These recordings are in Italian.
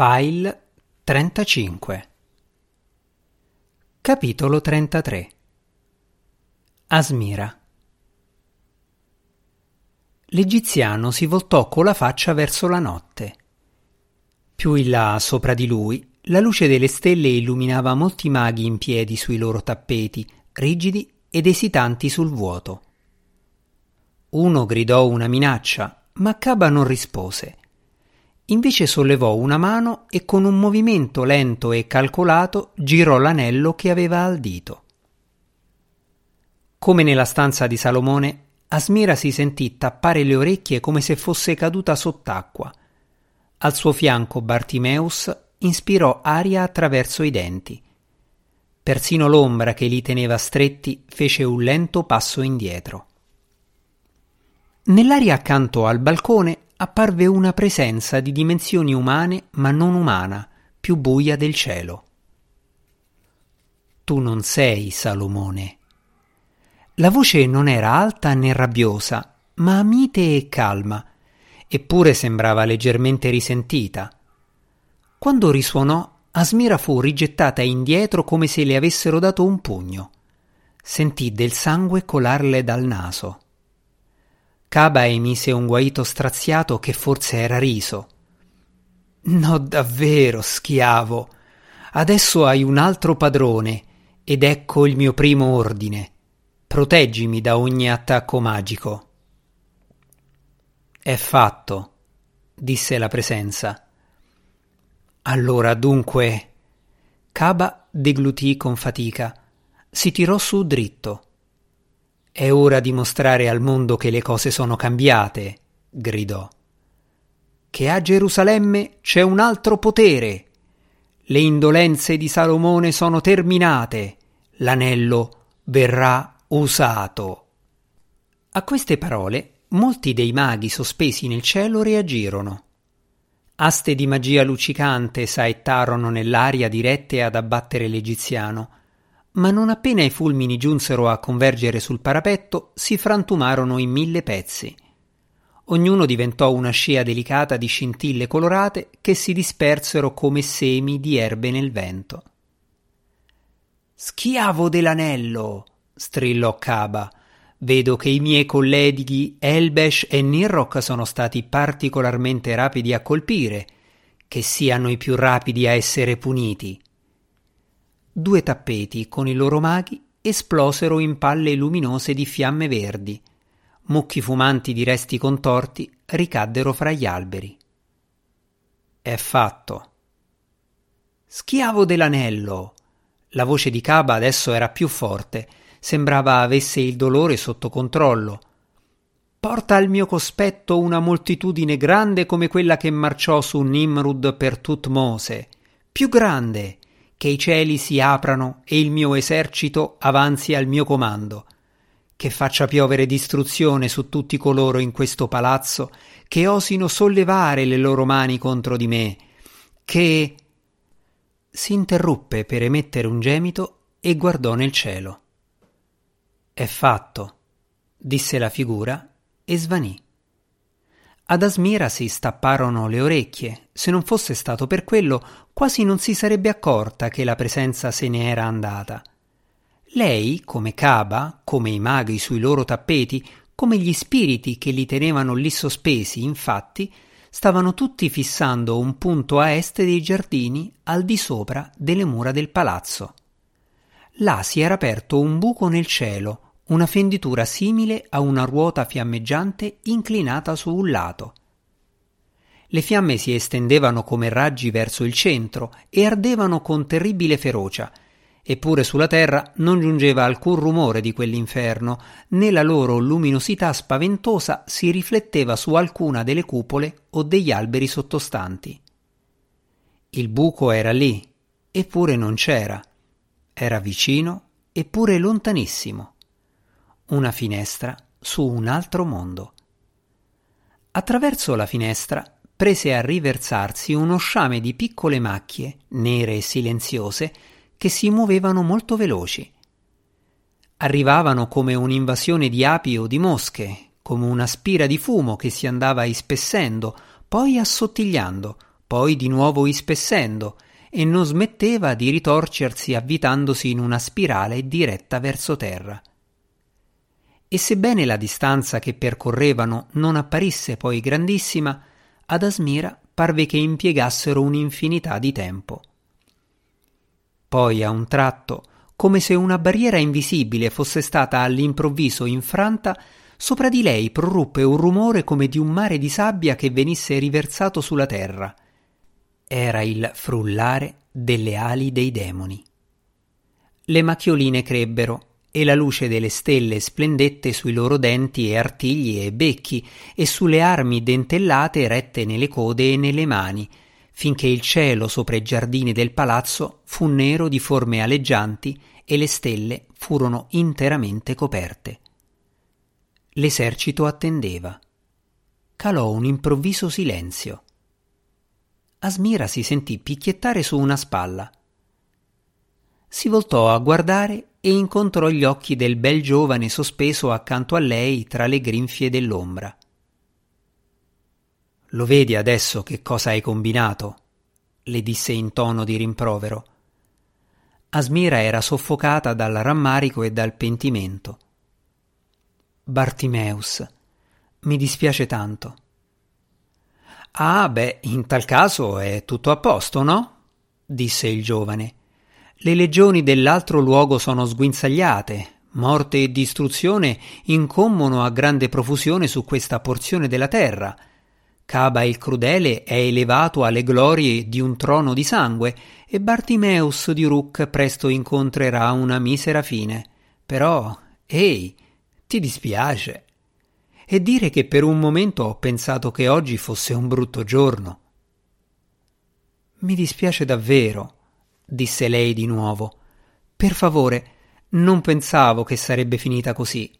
File 35 Capitolo 33 Asmira L'egiziano si voltò con la faccia verso la notte. Più in là, sopra di lui, la luce delle stelle illuminava molti maghi in piedi sui loro tappeti, rigidi ed esitanti sul vuoto. Uno gridò una minaccia, ma Caba non rispose Invece sollevò una mano e con un movimento lento e calcolato girò l'anello che aveva al dito. Come nella stanza di Salomone, Asmira si sentì tappare le orecchie come se fosse caduta sott'acqua. Al suo fianco Bartimeus inspirò aria attraverso i denti. Persino l'ombra che li teneva stretti fece un lento passo indietro. Nell'aria accanto al balcone apparve una presenza di dimensioni umane ma non umana, più buia del cielo. Tu non sei Salomone. La voce non era alta né rabbiosa, ma mite e calma, eppure sembrava leggermente risentita. Quando risuonò, Asmira fu rigettata indietro come se le avessero dato un pugno. Sentì del sangue colarle dal naso. Caba emise un guaito straziato che forse era riso. No, davvero, schiavo. Adesso hai un altro padrone, ed ecco il mio primo ordine. Proteggimi da ogni attacco magico. È fatto, disse la presenza. Allora dunque. Caba deglutì con fatica. Si tirò su dritto. È ora di mostrare al mondo che le cose sono cambiate, gridò. Che a Gerusalemme c'è un altro potere. Le indolenze di Salomone sono terminate. L'anello verrà usato. A queste parole molti dei maghi sospesi nel cielo reagirono. Aste di magia luccicante saettarono nell'aria dirette ad abbattere l'egiziano ma non appena i fulmini giunsero a convergere sul parapetto, si frantumarono in mille pezzi. Ognuno diventò una scia delicata di scintille colorate che si dispersero come semi di erbe nel vento. Schiavo dell'anello! strillò Caba. Vedo che i miei colleghi Elbesh e Nirrock sono stati particolarmente rapidi a colpire, che siano i più rapidi a essere puniti due tappeti con i loro maghi esplosero in palle luminose di fiamme verdi. Mucchi fumanti di resti contorti ricaddero fra gli alberi. È fatto. Schiavo dell'anello! La voce di Caba adesso era più forte, sembrava avesse il dolore sotto controllo. Porta al mio cospetto una moltitudine grande come quella che marciò su Nimrud per Tutmose, più grande, che i cieli si aprano e il mio esercito avanzi al mio comando, che faccia piovere distruzione su tutti coloro in questo palazzo che osino sollevare le loro mani contro di me, che si interruppe per emettere un gemito e guardò nel cielo. È fatto, disse la figura e svanì. Ad Asmira si stapparono le orecchie. Se non fosse stato per quello, quasi non si sarebbe accorta che la presenza se ne era andata. Lei, come Caba, come i maghi sui loro tappeti, come gli spiriti che li tenevano lì sospesi, infatti, stavano tutti fissando un punto a est dei giardini al di sopra delle mura del palazzo. Là si era aperto un buco nel cielo, una fenditura simile a una ruota fiammeggiante inclinata su un lato. Le fiamme si estendevano come raggi verso il centro e ardevano con terribile ferocia, eppure sulla terra non giungeva alcun rumore di quell'inferno, né la loro luminosità spaventosa si rifletteva su alcuna delle cupole o degli alberi sottostanti. Il buco era lì, eppure non c'era. Era vicino, eppure lontanissimo una finestra su un altro mondo. Attraverso la finestra prese a riversarsi uno sciame di piccole macchie, nere e silenziose, che si muovevano molto veloci. Arrivavano come un'invasione di api o di mosche, come una spira di fumo che si andava ispessendo, poi assottigliando, poi di nuovo ispessendo, e non smetteva di ritorcersi avvitandosi in una spirale diretta verso terra. E sebbene la distanza che percorrevano non apparisse poi grandissima, ad Asmira parve che impiegassero un'infinità di tempo. Poi a un tratto, come se una barriera invisibile fosse stata all'improvviso infranta, sopra di lei proruppe un rumore come di un mare di sabbia che venisse riversato sulla terra – era il frullare delle ali dei demoni. Le macchioline crebbero e la luce delle stelle splendette sui loro denti e artigli e becchi e sulle armi dentellate rette nelle code e nelle mani, finché il cielo sopra i giardini del palazzo fu nero di forme aleggianti e le stelle furono interamente coperte. L'esercito attendeva. Calò un improvviso silenzio. Asmira si sentì picchiettare su una spalla. Si voltò a guardare e incontrò gli occhi del bel giovane sospeso accanto a lei tra le grinfie dell'ombra. Lo vedi adesso che cosa hai combinato? le disse in tono di rimprovero. Asmira era soffocata dal rammarico e dal pentimento. Bartimeus, mi dispiace tanto. Ah, beh, in tal caso è tutto a posto, no? disse il giovane. Le legioni dell'altro luogo sono sguinzagliate, morte e distruzione incommono a grande profusione su questa porzione della terra. Caba il crudele è elevato alle glorie di un trono di sangue e Bartimeus di Ruc presto incontrerà una misera fine. Però, ehi, ti dispiace e dire che per un momento ho pensato che oggi fosse un brutto giorno. Mi dispiace davvero, disse lei di nuovo. Per favore, non pensavo che sarebbe finita così.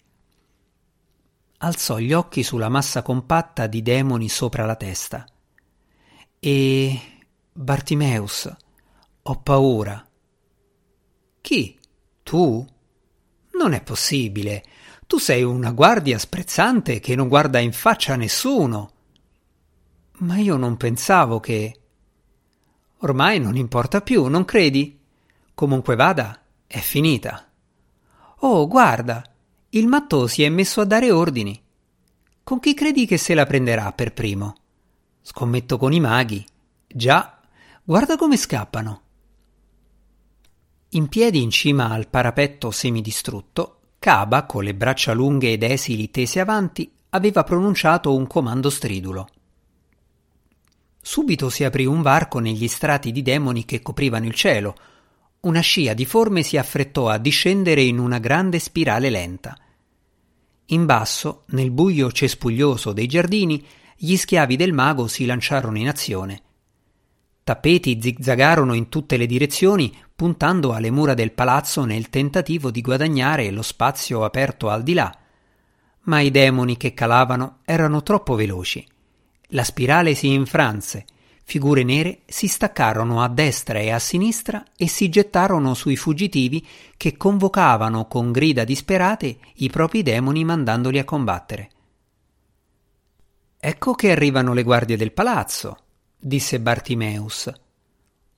Alzò gli occhi sulla massa compatta di demoni sopra la testa. E. Bartimeus, ho paura. Chi? Tu? Non è possibile. Tu sei una guardia sprezzante che non guarda in faccia a nessuno. Ma io non pensavo che. Ormai non importa più, non credi? Comunque vada, è finita. Oh, guarda, il matto si è messo a dare ordini. Con chi credi che se la prenderà per primo? Scommetto con i maghi. Già, guarda come scappano. In piedi in cima al parapetto semidistrutto, Caba, con le braccia lunghe ed esili tese avanti, aveva pronunciato un comando stridulo. Subito si aprì un varco negli strati di demoni che coprivano il cielo. Una scia di forme si affrettò a discendere in una grande spirale lenta. In basso, nel buio cespuglioso dei giardini, gli schiavi del mago si lanciarono in azione. Tappeti zigzagarono in tutte le direzioni, puntando alle mura del palazzo nel tentativo di guadagnare lo spazio aperto al di là. Ma i demoni che calavano erano troppo veloci. La spirale si infranse, figure nere si staccarono a destra e a sinistra e si gettarono sui fuggitivi che convocavano con grida disperate i propri demoni mandandoli a combattere. Ecco che arrivano le guardie del palazzo, disse Bartimeus.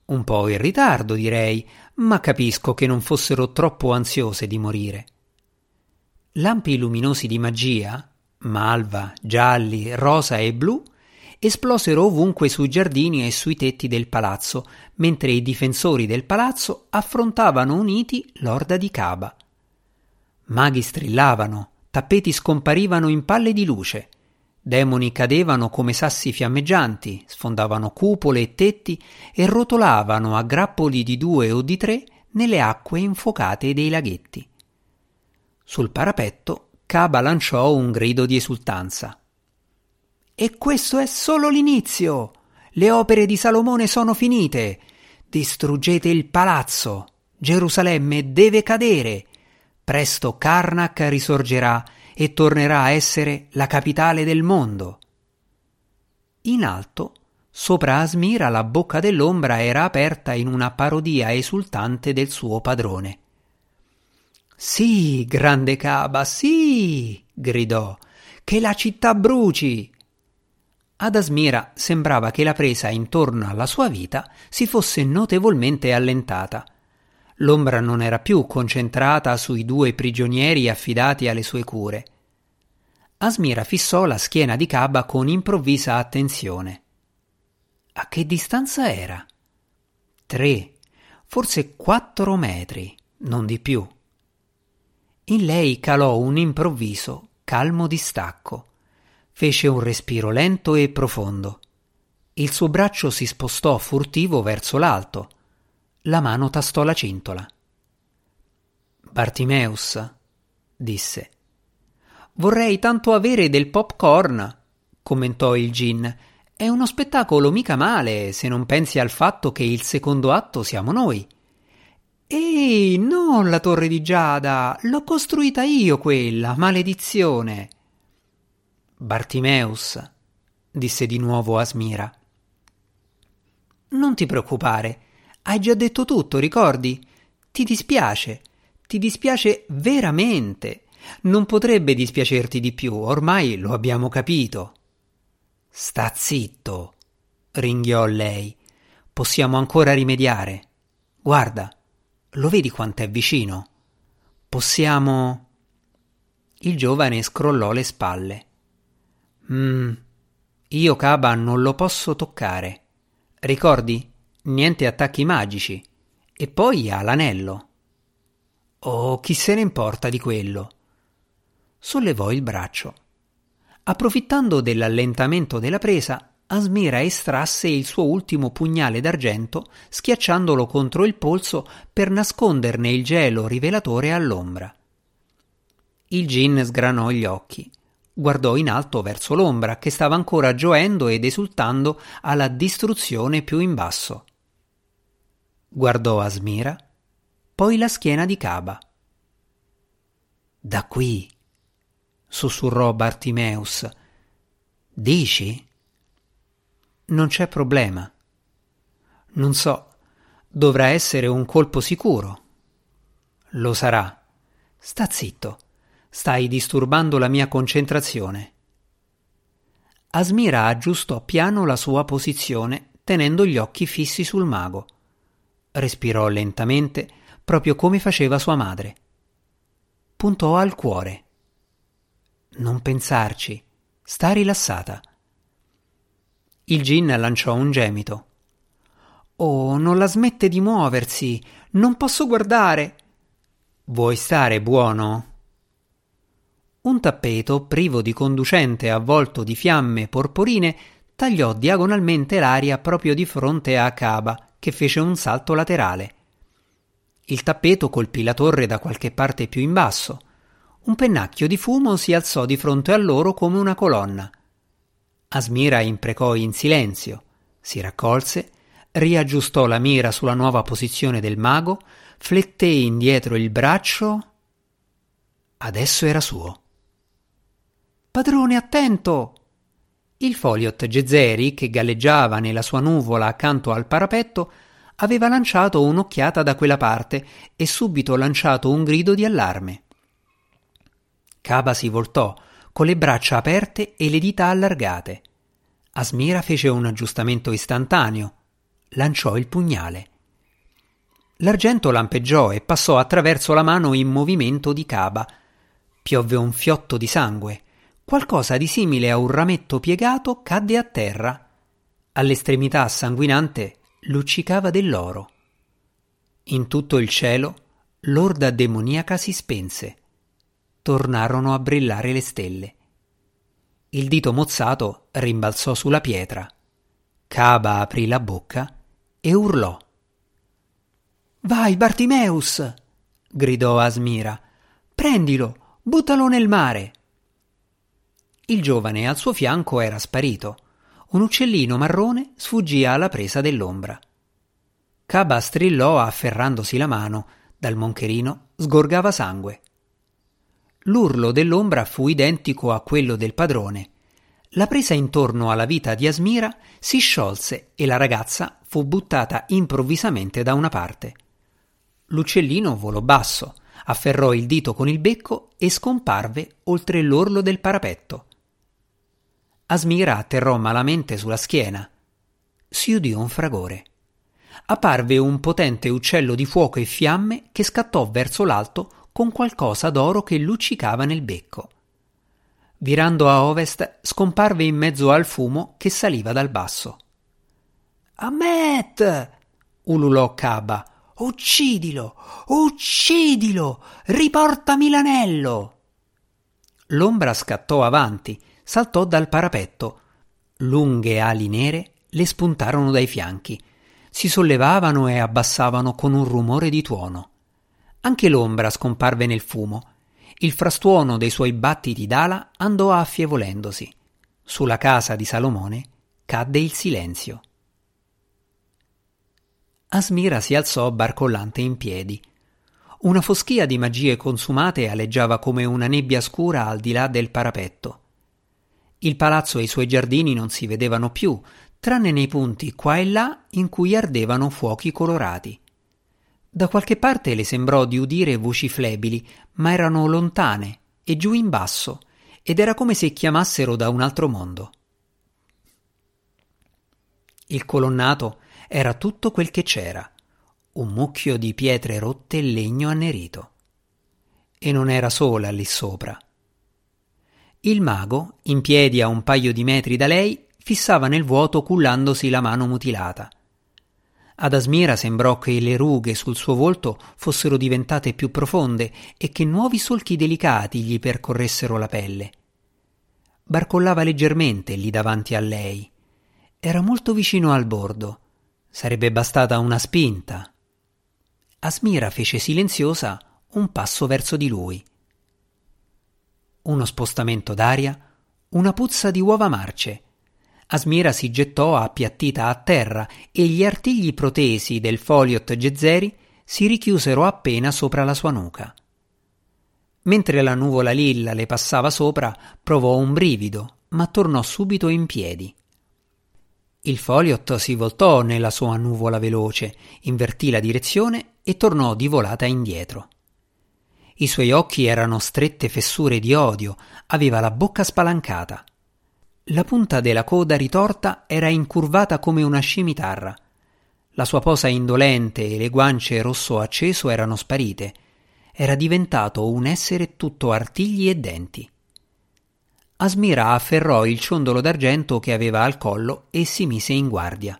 Un po' in ritardo, direi, ma capisco che non fossero troppo ansiose di morire. Lampi luminosi di magia, malva, gialli, rosa e blu, esplosero ovunque sui giardini e sui tetti del palazzo, mentre i difensori del palazzo affrontavano uniti l'orda di Caba. Maghi strillavano, tappeti scomparivano in palle di luce, Demoni cadevano come sassi fiammeggianti, sfondavano cupole e tetti e rotolavano a grappoli di due o di tre nelle acque infuocate dei laghetti. Sul parapetto Caba lanciò un grido di esultanza. E questo è solo l'inizio! Le opere di Salomone sono finite! Distruggete il palazzo! Gerusalemme deve cadere! Presto Karnak risorgerà e tornerà a essere la capitale del mondo. In alto, sopra Asmira, la bocca dell'ombra era aperta in una parodia esultante del suo padrone. Sì, grande Caba, sì, gridò, che la città bruci. Ad Asmira sembrava che la presa intorno alla sua vita si fosse notevolmente allentata. L'ombra non era più concentrata sui due prigionieri affidati alle sue cure. Asmira fissò la schiena di Caba con improvvisa attenzione. A che distanza era? Tre, forse quattro metri, non di più. In lei calò un improvviso, calmo distacco. Fece un respiro lento e profondo. Il suo braccio si spostò furtivo verso l'alto. La mano tastò la cintola. Bartimeus, disse. Vorrei tanto avere del popcorn, commentò il gin. È uno spettacolo mica male se non pensi al fatto che il secondo atto siamo noi. Ehi, non la torre di Giada, l'ho costruita io quella, maledizione. Bartimeus, disse di nuovo Asmira. Non ti preoccupare, hai già detto tutto, ricordi? Ti dispiace, ti dispiace veramente. Non potrebbe dispiacerti di più, ormai lo abbiamo capito. Sta zitto, ringhiò lei. Possiamo ancora rimediare. Guarda, lo vedi quant'è vicino? Possiamo. Il giovane scrollò le spalle. Mm, io Caba non lo posso toccare. Ricordi? Niente attacchi magici. E poi ha l'anello. Oh, chi se ne importa di quello? Sollevò il braccio. Approfittando dell'allentamento della presa, Asmira estrasse il suo ultimo pugnale d'argento, schiacciandolo contro il polso per nasconderne il gelo rivelatore all'ombra. Il gin sgranò gli occhi guardò in alto verso l'ombra che stava ancora gioendo ed esultando alla distruzione più in basso. Guardò Asmira, poi la schiena di Caba. Da qui, sussurrò Bartimeus. Dici? Non c'è problema. Non so, dovrà essere un colpo sicuro. Lo sarà. Sta zitto. Stai disturbando la mia concentrazione. Asmira aggiustò piano la sua posizione, tenendo gli occhi fissi sul mago. Respirò lentamente, proprio come faceva sua madre. Puntò al cuore. Non pensarci, sta rilassata. Il gin lanciò un gemito. Oh, non la smette di muoversi, non posso guardare. Vuoi stare buono? Un tappeto, privo di conducente avvolto di fiamme porporine, tagliò diagonalmente l'aria proprio di fronte a Caba, che fece un salto laterale. Il tappeto colpì la torre da qualche parte più in basso. Un pennacchio di fumo si alzò di fronte a loro come una colonna. Asmira imprecò in silenzio, si raccolse, riaggiustò la mira sulla nuova posizione del mago, fletté indietro il braccio. Adesso era suo. Padrone, attento! Il Foliot Gezeri, che galleggiava nella sua nuvola accanto al parapetto, aveva lanciato un'occhiata da quella parte e subito lanciato un grido di allarme. Caba si voltò, con le braccia aperte e le dita allargate. Asmira fece un aggiustamento istantaneo. Lanciò il pugnale. L'argento lampeggiò e passò attraverso la mano in movimento di Caba. Piovve un fiotto di sangue. Qualcosa di simile a un rametto piegato cadde a terra. All'estremità sanguinante luccicava dell'oro. In tutto il cielo l'orda demoniaca si spense. Tornarono a brillare le stelle. Il dito mozzato rimbalzò sulla pietra. Caba aprì la bocca e urlò. Vai, Bartimeus! gridò Asmira. Prendilo, buttalo nel mare. Il giovane al suo fianco era sparito. Un uccellino marrone sfuggì alla presa dell'ombra. Caba strillò afferrandosi la mano. Dal moncherino sgorgava sangue. L'urlo dell'ombra fu identico a quello del padrone. La presa intorno alla vita di Asmira si sciolse e la ragazza fu buttata improvvisamente da una parte. L'uccellino volò basso, afferrò il dito con il becco e scomparve oltre l'orlo del parapetto. Asmira atterrò malamente sulla schiena. Si udì un fragore. Apparve un potente uccello di fuoco e fiamme che scattò verso l'alto con qualcosa d'oro che luccicava nel becco. Virando a ovest, scomparve in mezzo al fumo che saliva dal basso. Ammet! ululò Caba. Uccidilo! Uccidilo! Riportami l'anello! L'ombra scattò avanti, saltò dal parapetto. Lunghe ali nere le spuntarono dai fianchi. Si sollevavano e abbassavano con un rumore di tuono. Anche l'ombra scomparve nel fumo il frastuono dei suoi battiti d'ala andò affievolendosi. Sulla casa di Salomone cadde il silenzio. Asmira si alzò barcollante in piedi. Una foschia di magie consumate aleggiava come una nebbia scura al di là del parapetto. Il palazzo e i suoi giardini non si vedevano più, tranne nei punti qua e là in cui ardevano fuochi colorati. Da qualche parte le sembrò di udire voci flebili, ma erano lontane e giù in basso, ed era come se chiamassero da un altro mondo. Il colonnato era tutto quel che c'era, un mucchio di pietre rotte e legno annerito. E non era sola lì sopra. Il mago, in piedi a un paio di metri da lei, fissava nel vuoto cullandosi la mano mutilata – ad Asmira sembrò che le rughe sul suo volto fossero diventate più profonde e che nuovi solchi delicati gli percorressero la pelle. Barcollava leggermente lì davanti a lei. Era molto vicino al bordo. Sarebbe bastata una spinta. Asmira fece silenziosa un passo verso di lui. Uno spostamento d'aria, una puzza di uova marce Asmira si gettò appiattita a terra e gli artigli protesi del foliot Gezzeri si richiusero appena sopra la sua nuca. Mentre la nuvola lilla le passava sopra, provò un brivido, ma tornò subito in piedi. Il foliot si voltò nella sua nuvola veloce, invertì la direzione e tornò di volata indietro. I suoi occhi erano strette fessure di odio, aveva la bocca spalancata. La punta della coda ritorta era incurvata come una scimitarra. La sua posa indolente e le guance rosso acceso erano sparite. Era diventato un essere tutto artigli e denti. Asmira afferrò il ciondolo d'argento che aveva al collo e si mise in guardia.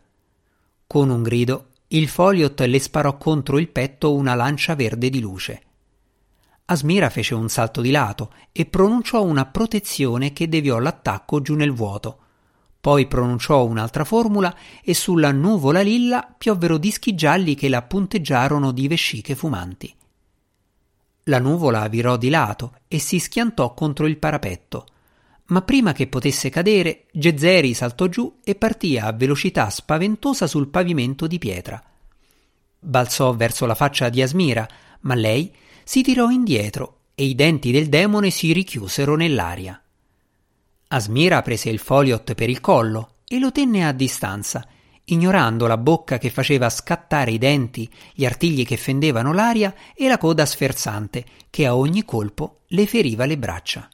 Con un grido, il Foliot le sparò contro il petto una lancia verde di luce. Asmira fece un salto di lato e pronunciò una protezione che deviò l'attacco giù nel vuoto. Poi pronunciò un'altra formula e sulla nuvola lilla piovvero dischi gialli che la punteggiarono di vesciche fumanti. La nuvola virò di lato e si schiantò contro il parapetto. Ma prima che potesse cadere, Gezzeri saltò giù e partì a velocità spaventosa sul pavimento di pietra. Balzò verso la faccia di Asmira, ma lei si tirò indietro e i denti del demone si richiusero nell'aria. Asmira prese il foliot per il collo e lo tenne a distanza, ignorando la bocca che faceva scattare i denti, gli artigli che fendevano l'aria e la coda sferzante che a ogni colpo le feriva le braccia.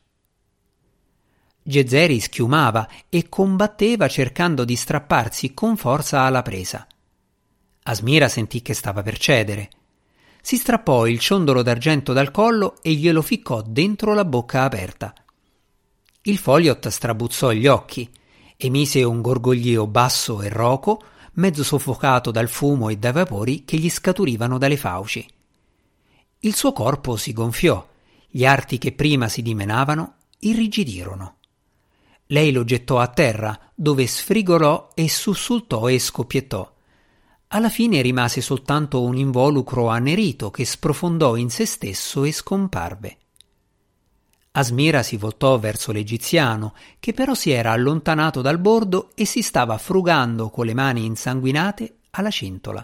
Gezeri schiumava e combatteva cercando di strapparsi con forza alla presa. Asmira sentì che stava per cedere si strappò il ciondolo d'argento dal collo e glielo ficcò dentro la bocca aperta. Il Foliot strabuzzò gli occhi, emise un gorgoglio basso e roco, mezzo soffocato dal fumo e dai vapori che gli scaturivano dalle fauci. Il suo corpo si gonfiò, gli arti che prima si dimenavano irrigidirono. Lei lo gettò a terra, dove sfrigolò e sussultò e scoppiettò. Alla fine rimase soltanto un involucro annerito che sprofondò in se stesso e scomparve. Asmira si voltò verso l'egiziano, che però si era allontanato dal bordo e si stava frugando con le mani insanguinate alla cintola,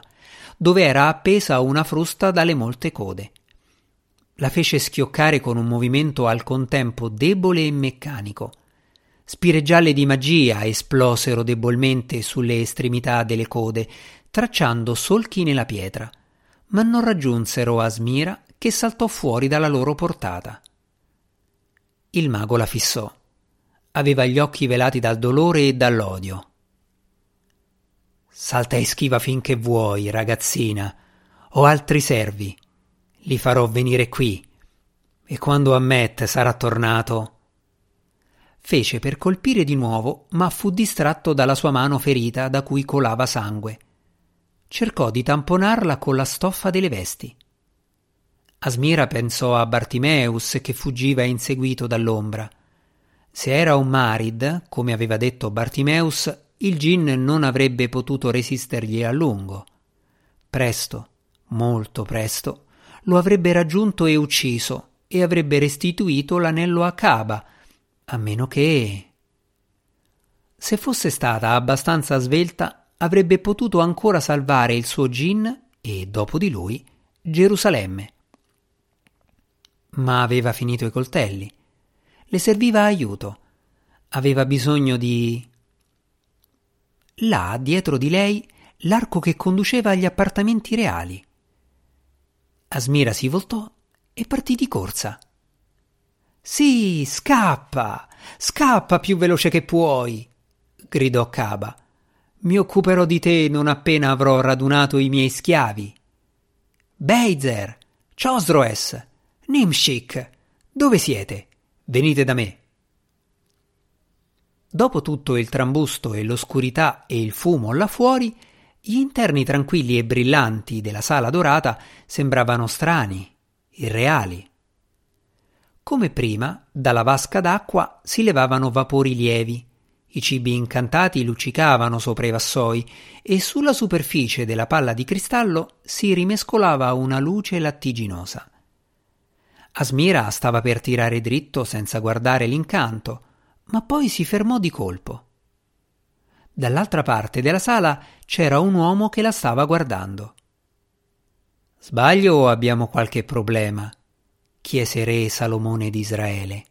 dove era appesa una frusta dalle molte code. La fece schioccare con un movimento al contempo debole e meccanico. Spire gialle di magia esplosero debolmente sulle estremità delle code, tracciando solchi nella pietra, ma non raggiunsero Asmira che saltò fuori dalla loro portata. Il mago la fissò. aveva gli occhi velati dal dolore e dall'odio. Salta e schiva finché vuoi, ragazzina. Ho altri servi. Li farò venire qui. E quando Ammet sarà tornato. Fece per colpire di nuovo, ma fu distratto dalla sua mano ferita da cui colava sangue. Cercò di tamponarla con la stoffa delle vesti. Asmira pensò a Bartimeus che fuggiva inseguito dall'ombra. Se era un Marid, come aveva detto Bartimeus, il gin non avrebbe potuto resistergli a lungo. Presto, molto presto, lo avrebbe raggiunto e ucciso e avrebbe restituito l'anello a Caba, a meno che. Se fosse stata abbastanza svelta, avrebbe potuto ancora salvare il suo gin e, dopo di lui, Gerusalemme ma aveva finito i coltelli. Le serviva aiuto. Aveva bisogno di... Là, dietro di lei, l'arco che conduceva agli appartamenti reali. Asmira si voltò e partì di corsa. Sì, scappa, scappa più veloce che puoi, gridò Caba. Mi occuperò di te non appena avrò radunato i miei schiavi. Beizer, Chosroes, Nimshik, dove siete? Venite da me. Dopo tutto il trambusto e l'oscurità e il fumo là fuori, gli interni tranquilli e brillanti della sala dorata sembravano strani, irreali. Come prima, dalla vasca d'acqua si levavano vapori lievi, i cibi incantati luccicavano sopra i vassoi e sulla superficie della palla di cristallo si rimescolava una luce lattiginosa. Asmira stava per tirare dritto senza guardare l'incanto, ma poi si fermò di colpo. Dall'altra parte della sala c'era un uomo che la stava guardando. Sbaglio o abbiamo qualche problema? chiese re Salomone d'Israele.